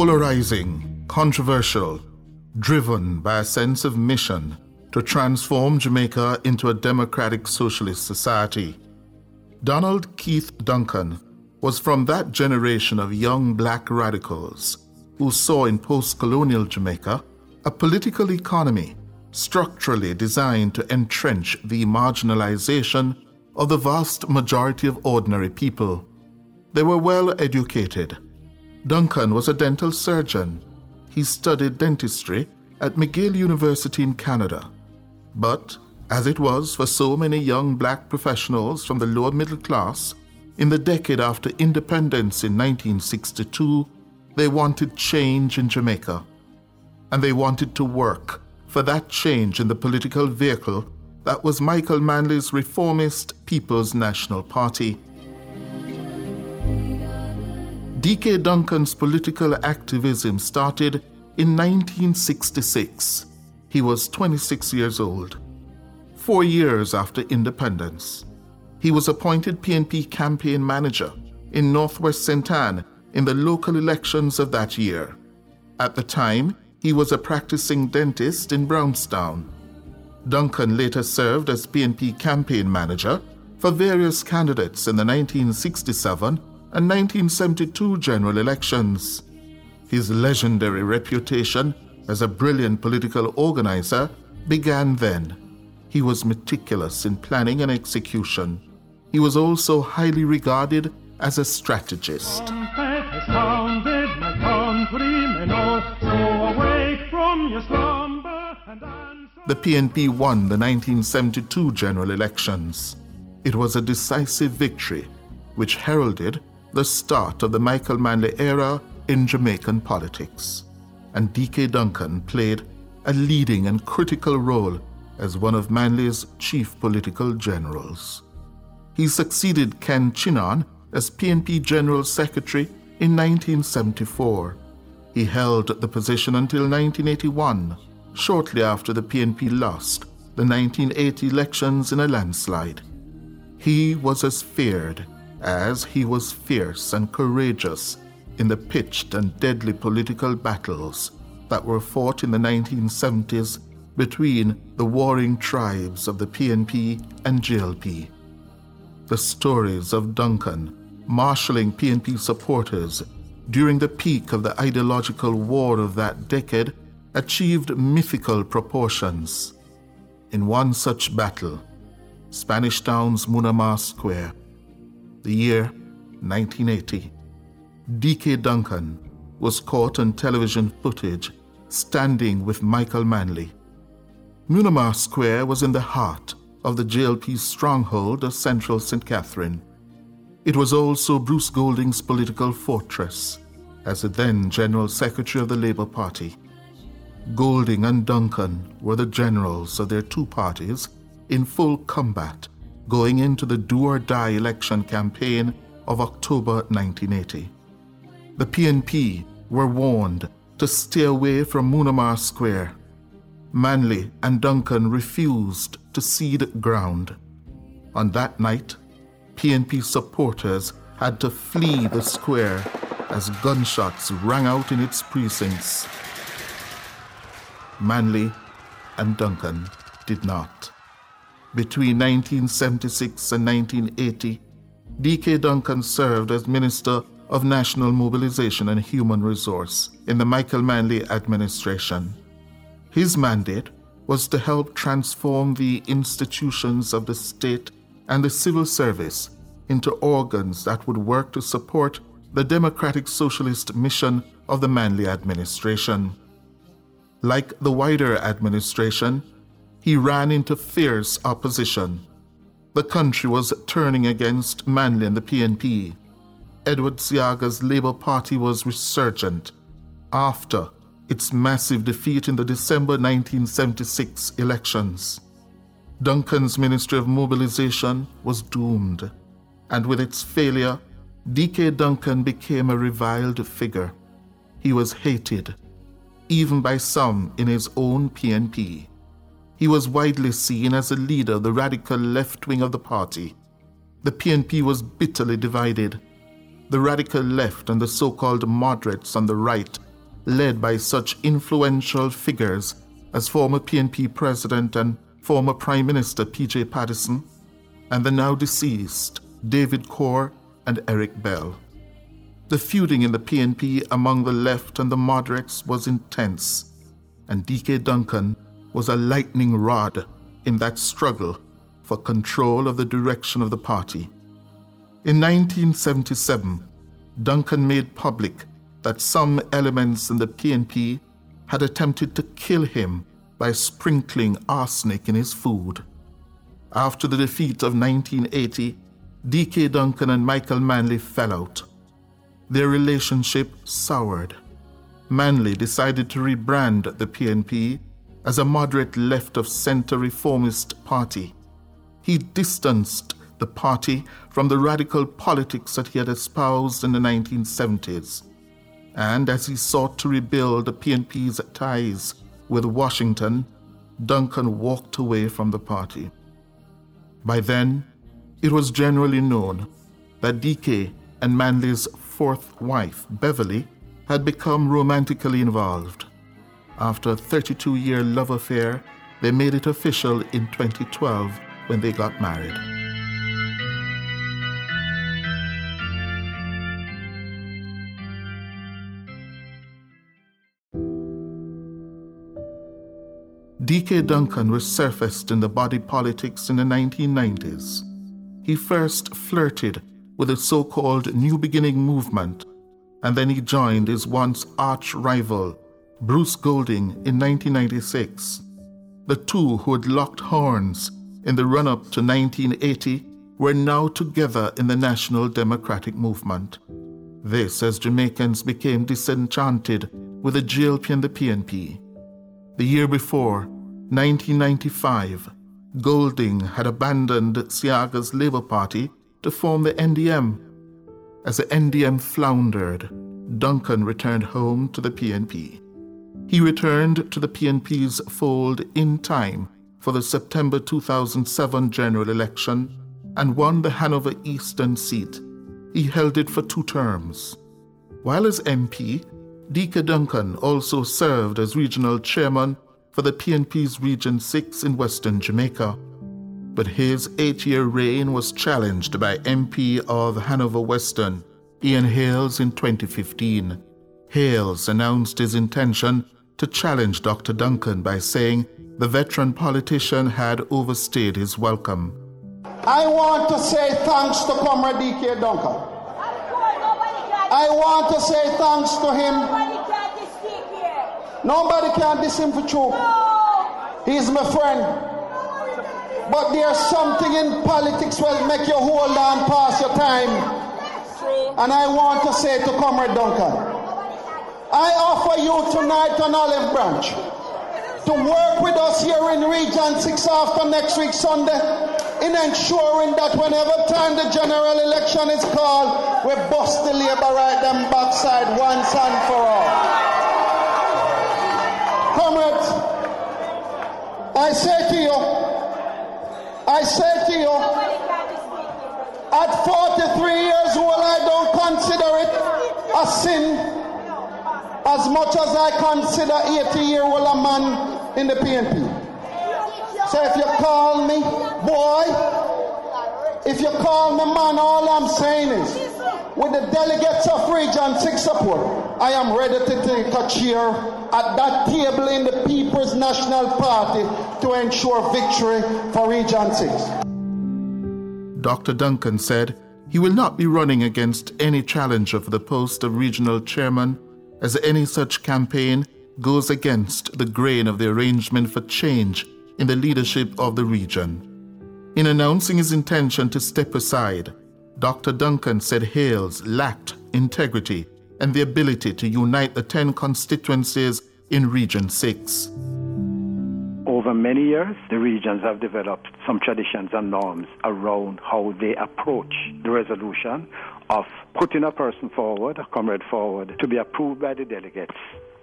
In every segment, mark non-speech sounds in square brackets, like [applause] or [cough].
Polarizing, controversial, driven by a sense of mission to transform Jamaica into a democratic socialist society. Donald Keith Duncan was from that generation of young black radicals who saw in post colonial Jamaica a political economy structurally designed to entrench the marginalization of the vast majority of ordinary people. They were well educated. Duncan was a dental surgeon. He studied dentistry at McGill University in Canada. But, as it was for so many young black professionals from the lower middle class, in the decade after independence in 1962, they wanted change in Jamaica. And they wanted to work for that change in the political vehicle that was Michael Manley's reformist People's National Party. D.K. Duncan's political activism started in 1966. He was 26 years old. Four years after independence, he was appointed PNP campaign manager in Northwest St. Ann in the local elections of that year. At the time, he was a practicing dentist in Brownstown. Duncan later served as PNP campaign manager for various candidates in the 1967 and 1972 general elections. His legendary reputation as a brilliant political organizer began then. He was meticulous in planning and execution. He was also highly regarded as a strategist. The PNP won the 1972 general elections. It was a decisive victory which heralded the start of the Michael Manley era in Jamaican politics. And D.K. Duncan played a leading and critical role as one of Manley's chief political generals. He succeeded Ken Chinon as PNP General Secretary in 1974. He held the position until 1981 shortly after the PNP lost the 1980 elections in a landslide. He was as feared as he was fierce and courageous in the pitched and deadly political battles that were fought in the 1970s between the warring tribes of the PNP and JLP. The stories of Duncan marshalling PNP supporters during the peak of the ideological war of that decade achieved mythical proportions. In one such battle, Spanish Town's Moonamah Square, the year 1980, D.K. Duncan was caught on television footage standing with Michael Manley. Moonamah Square was in the heart of the JLP's stronghold of central St. Catherine. It was also Bruce Golding's political fortress as the then General Secretary of the Labour Party. Golding and Duncan were the generals of their two parties in full combat going into the do or die election campaign of October 1980. The PNP were warned to stay away from Munamar Square. Manley and Duncan refused to cede ground. On that night, PNP supporters had to flee the square as gunshots rang out in its precincts. Manley and Duncan did not. Between 1976 and 1980, D.K. Duncan served as Minister of National Mobilization and Human Resource in the Michael Manley administration. His mandate was to help transform the institutions of the state and the civil service into organs that would work to support the democratic socialist mission of the Manley administration. Like the wider administration, he ran into fierce opposition. The country was turning against Manley and the PNP. Edward Seaga's Labour Party was resurgent after its massive defeat in the December 1976 elections. Duncan's Ministry of Mobilization was doomed, and with its failure, D.K. Duncan became a reviled figure. He was hated, even by some in his own PNP. He was widely seen as a leader of the radical left wing of the party. The PNP was bitterly divided. the radical left and the so called moderates on the right, led by such influential figures as former PNP President and former Prime Minister P.J. Patterson, and the now deceased David Coore and Eric Bell. The feuding in the PNP among the left and the moderates was intense, and D.K. Duncan was a lightning rod in that struggle for control of the direction of the party. In 1977, Duncan made public that some elements in the PNP had attempted to kill him by sprinkling arsenic in his food. After the defeat of 1980, D.K. Duncan and Michael Manley fell out. Their relationship soured. Manley decided to rebrand the PNP as a moderate left of center reformist party. He distanced the party from the radical politics that he had espoused in the 1970s. And as he sought to rebuild the PNP's ties with Washington, Duncan walked away from the party. By then, it was generally known that DK and Manley's fourth wife, Beverly, had become romantically involved. After a 32 year love affair, they made it official in 2012 when they got married. D.K. Duncan resurfaced in the body politics in the 1990s. He first flirted with the so called New Beginning movement, and then he joined his once arch rival, Bruce Golding, in 1996. The two who had locked horns in the run up to 1980 were now together in the National Democratic Movement. This as Jamaicans became disenchanted with the JLP and the PNP. The year before, 1995, Golding had abandoned Seaga's Labour Party to form the NDM. As the NDM floundered, Duncan returned home to the PNP. He returned to the PNP's fold in time for the September 2007 general election and won the Hanover Eastern seat. He held it for two terms. While as MP, D.K. Duncan also served as regional chairman for the PNP's Region 6 in Western Jamaica. But his eight year reign was challenged by MP of Hanover Western, Ian Hayles, in 2015. Hayles announced his intention to challenge Dr. Duncan by saying the veteran politician had overstayed his welcome. I want to say thanks to Comrade D.K. Duncan. I want to say thanks to him Nobody can diss him for true. He's my friend. But there's something in politics will make you hold on past your time. And I want to say to Comrade Duncan, I offer you tonight an olive branch to work with us here in Region 6 after next week Sunday in ensuring that whenever time the general election is called, we bust the labor right them backside once and for all. Comrades, I say to you, I say to you, at 43 years old, I don't consider it a sin as much as I consider 80 year old a man in the PNP. So if you call me boy, if you call me man, all I'm saying is, with the delegates of Region 6 support, I am ready to take a chair at that table in the People's National Party to ensure victory for Region 6. Dr. Duncan said he will not be running against any challenger for the post of regional chairman, as any such campaign goes against the grain of the arrangement for change in the leadership of the region. In announcing his intention to step aside, Dr. Duncan said Hayles lacked integrity and the ability to unite the 10 constituencies in Region 6. Over many years, the regions have developed some traditions and norms around how they approach the resolution of putting a person forward, a comrade forward, to be approved by the delegates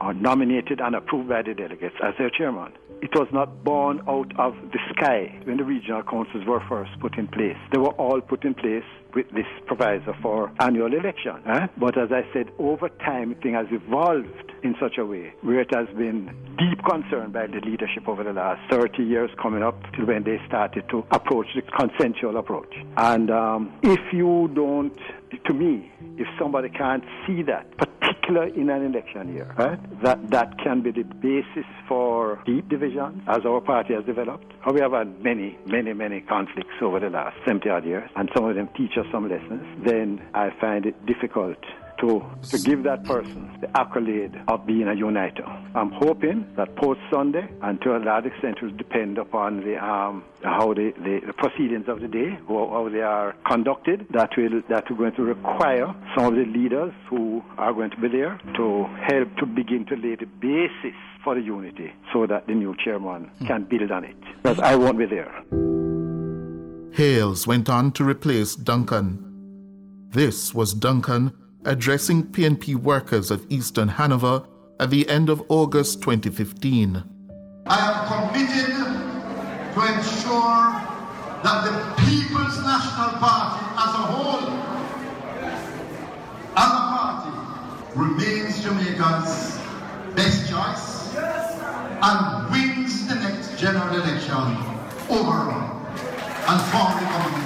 or nominated and approved by the delegates as their chairman. It was not born out of the sky when the regional councils were first put in place. They were all put in place this proviso for annual election. Eh? But as I said, over time, thing has evolved in such a way where it has been deep concern by the leadership over the last 30 years coming up to when they started to approach the consensual approach. And um, if you don't, to me, if somebody can't see that, particular in an election year, right, that, that can be the basis for deep division as our party has developed. We have had many, many, many conflicts over the last 70 odd years, and some of them teach us some lessons. Then I find it difficult to, to give that person the accolade of being a uniter. I'm hoping that post Sunday, and to a large extent, will depend upon the um, how the, the, the, proceedings of the day, how, how, they are conducted. That will that we're going to require some of the leaders who are going to be there to help to begin to lay the basis for the unity, so that the new chairman can build on it. Because I won't be there. Hayles went on to replace Duncan. This was Duncan addressing PNP workers of Eastern Hanover at the end of August 2015. I am committed to ensure that the People's National Party as a whole, as a party, remains Jamaica's best choice and wins the next general election overall and form the government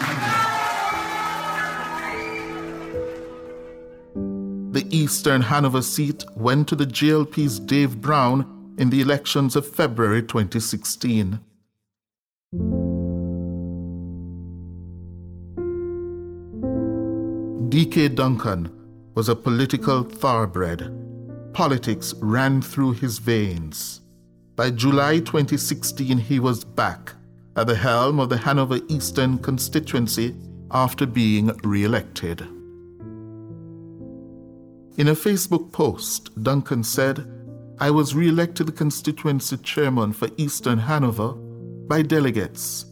the Eastern Hanover seat went to the JLP's Dave Brown in the elections of February 2016. D.K. Duncan was a political thoroughbred. Politics ran through his veins. By July 2016, he was back at the helm of the Hanover Eastern constituency after being re elected. In a Facebook post, Duncan said, I was re elected the constituency chairman for Eastern Hanover by delegates.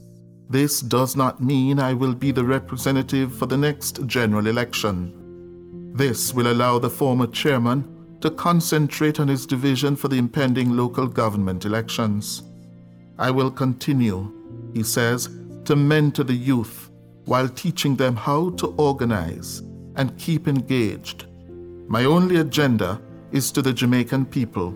This does not mean I will be the representative for the next general election. This will allow the former chairman to concentrate on his division for the impending local government elections. I will continue, he says, to mentor the youth while teaching them how to organize and keep engaged my only agenda is to the Jamaican people.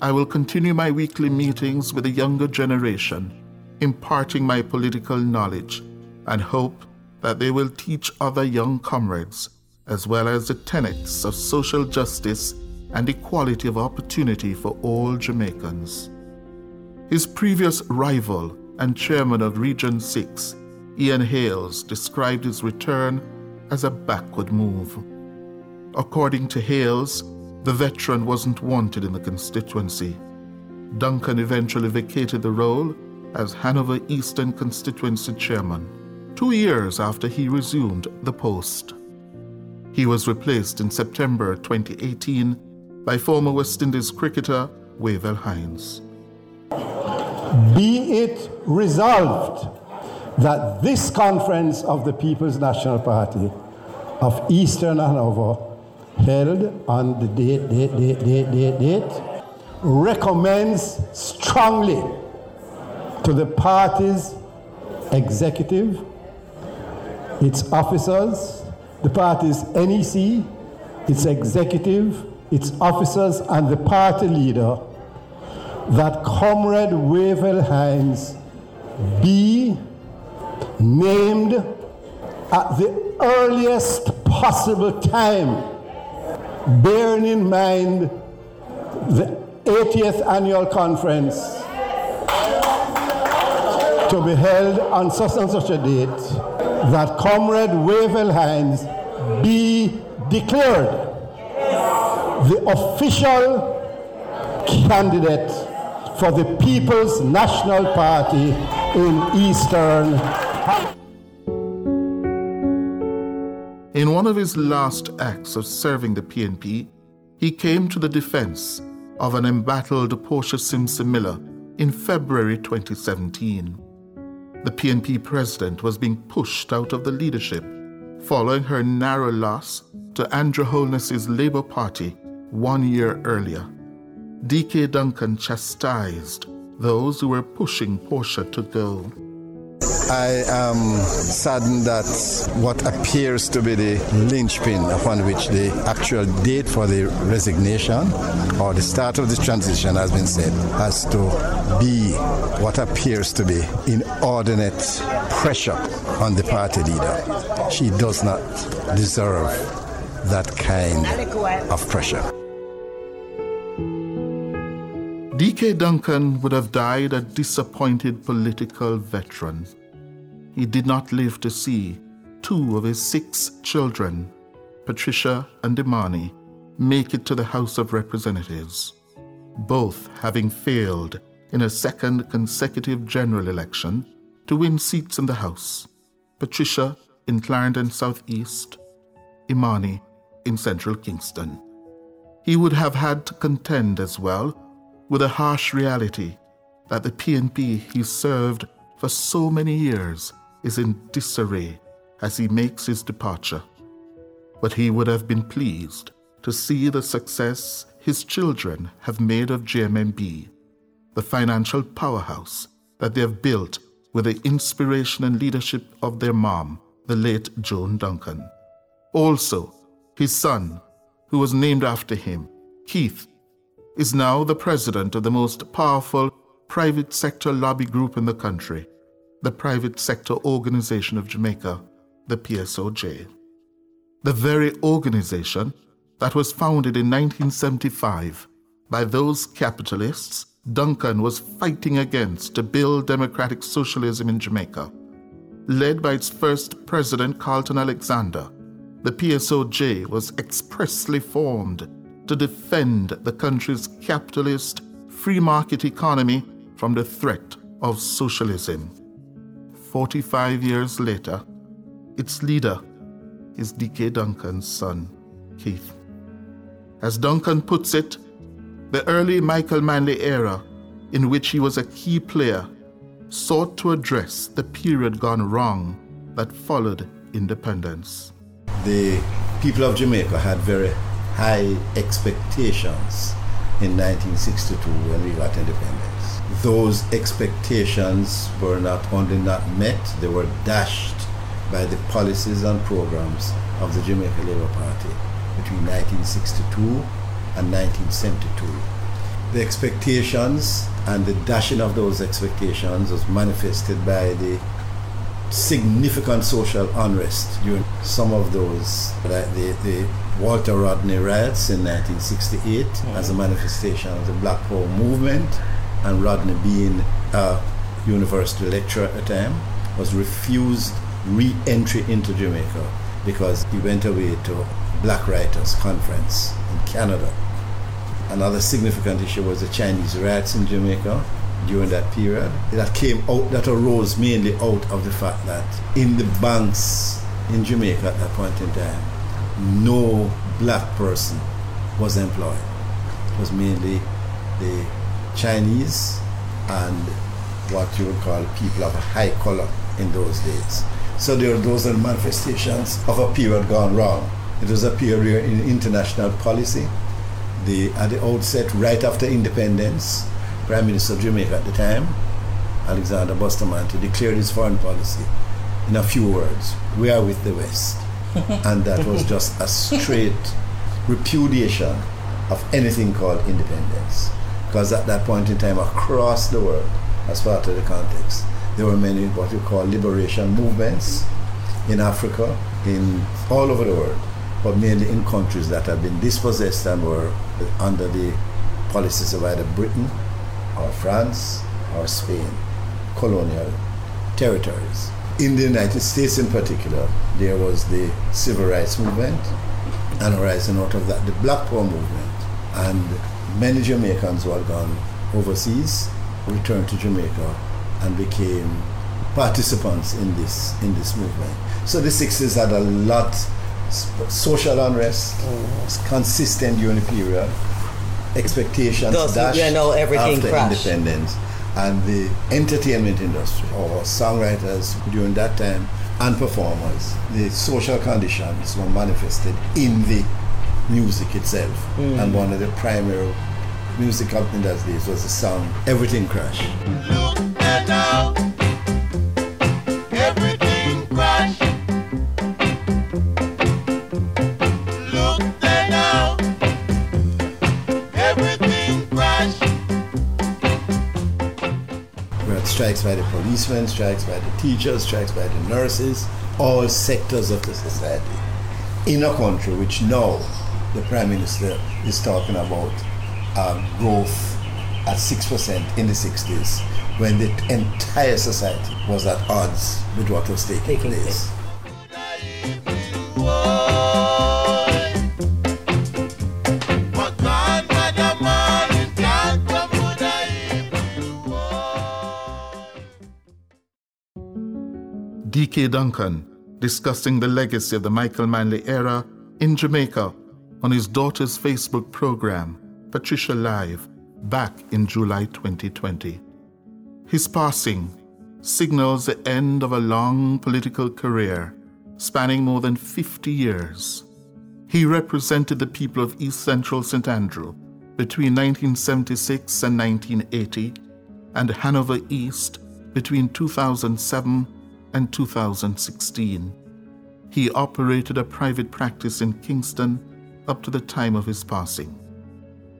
I will continue my weekly meetings with the younger generation, imparting my political knowledge, and hope that they will teach other young comrades, as well as the tenets of social justice and equality of opportunity for all Jamaicans. His previous rival and chairman of Region 6, Ian Hayles, described his return as a backward move. According to Hayles, the veteran wasn't wanted in the constituency. Duncan eventually vacated the role as Hanover Eastern constituency chairman, two years after he resumed the post. He was replaced in September 2018 by former West Indies cricketer Wavell Hinds. Be it resolved that this conference of the People's National Party of Eastern Hanover held on the date, date, date, date, date, date, recommends strongly to the party's executive, its officers, the party's NEC, its executive, its officers, and the party leader that Comrade Wavell Hinds be named at the earliest possible time bearing in mind the 80th annual conference to be held on such and such a date, that Comrade Wavell Hinds be declared the official candidate for the People's National Party in Eastern In one of his last acts of serving the PNP, he came to the defense of an embattled Portia Simpson Miller in February 2017. The PNP president was being pushed out of the leadership following her narrow loss to Andrew Holness's Labour Party one year earlier. D.K. Duncan chastised those who were pushing Portia to go. I am saddened that what appears to be the linchpin upon which the actual date for the resignation or the start of this transition has been set has to be what appears to be inordinate pressure on the party leader. She does not deserve that kind of pressure. D.K. Duncan would have died a disappointed political veteran. He did not live to see two of his six children, Patricia and Imani, make it to the House of Representatives, both having failed in a second consecutive general election to win seats in the House. Patricia in Clarendon Southeast, Imani in Central Kingston. He would have had to contend as well with a harsh reality that the PNP he served for so many years is in disarray as he makes his departure. But he would have been pleased to see the success his children have made of JMMB, the financial powerhouse that they have built with the inspiration and leadership of their mom, the late Joan Duncan. Also, his son, who was named after him, Keith, is now the president of the most powerful private sector lobby group in the country, the Private Sector Organization of Jamaica, the PSOJ. The very organization that was founded in 1975 by those capitalists Duncan was fighting against to build democratic socialism in Jamaica. Led by its first president, Carlton Alexander, the PSOJ was expressly formed to defend the country's capitalist free market economy from the threat of socialism. 45 years later, its leader is D.K. Duncan's son, Keith. As Duncan puts it, the early Michael Manley era, in which he was a key player, sought to address the period gone wrong that followed independence. The people of Jamaica had very high expectations in 1962 when we got independence. Those expectations were not only not met, they were dashed by the policies and programs of the Jamaica Labour Party between 1962 and 1972. The expectations and the dashing of those expectations was manifested by the significant social unrest during some of those, like the, the Walter Rodney riots in 1968 mm. as a manifestation of the Black Power movement, and Rodney being a university lecturer at the time, was refused re-entry into Jamaica because he went away to Black Writers Conference in Canada. Another significant issue was the Chinese riots in Jamaica during that period. That came out, that arose mainly out of the fact that in the banks in Jamaica at that point in time, no black person was employed. It was mainly the Chinese and what you would call people of a high color in those days. So there, those are manifestations of a period gone wrong. It was a period in international policy. The, at the outset, right after independence, Prime Minister of Jamaica at the time, Alexander Bustamante, declared his foreign policy in a few words. We are with the West. [laughs] and that was just a straight repudiation of anything called independence. Because at that point in time, across the world, as part of the context, there were many what we call liberation movements in Africa, in all over the world, but mainly in countries that had been dispossessed and were under the policies of either Britain or France or Spain, colonial territories in the United States in particular, there was the civil rights movement, and arising out of that, the Black Power movement. And many Jamaicans who had gone overseas returned to Jamaica and became participants in this in this movement. So the 60s had a lot social unrest, mm. consistent during the period, expectations Thus, dashed you know, everything after crashed. independence and the entertainment industry or songwriters during that time and performers, the social conditions were manifested in the music itself. Mm. And one of the primary musical industries was the song Everything Crashed. Strikes by the policemen, strikes by the teachers, strikes by the nurses, all sectors of the society. In a country which now the Prime Minister is talking about uh, growth at 6% in the 60s, when the entire society was at odds with what was taking, taking place. D.K. Duncan discussing the legacy of the Michael Manley era in Jamaica on his daughter's Facebook program, Patricia Live, back in July 2020. His passing signals the end of a long political career spanning more than 50 years. He represented the people of East Central St. Andrew between 1976 and 1980 and Hanover East between 2007 and 2016. He operated a private practice in Kingston up to the time of his passing.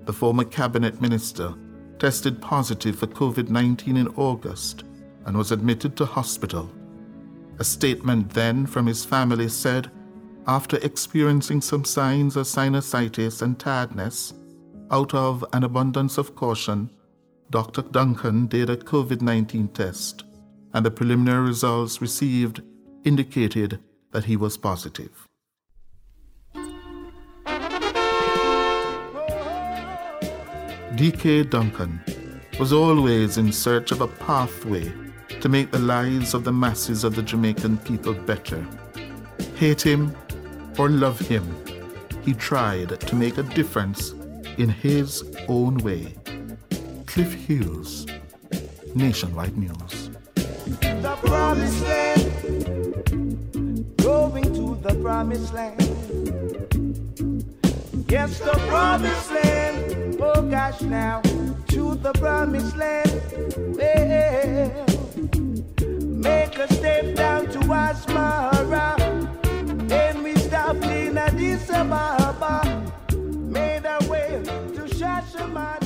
The former cabinet minister tested positive for COVID 19 in August and was admitted to hospital. A statement then from his family said, after experiencing some signs of sinusitis and tiredness, out of an abundance of caution, Dr. Duncan did a COVID 19 test, and the preliminary results received indicated that he was positive. D.K. Duncan was always in search of a pathway to make the lives of the masses of the Jamaican people better. Hate him or love him, he tried to make a difference in his own way. Cliff Hughes, Nationwide News. Promised land, going to the promised land. Yes, the promised land. Oh gosh, now to the promised land. Well, make a step down to Asmara. And we stopped in Addis Ababa. Made our way to Shashamane.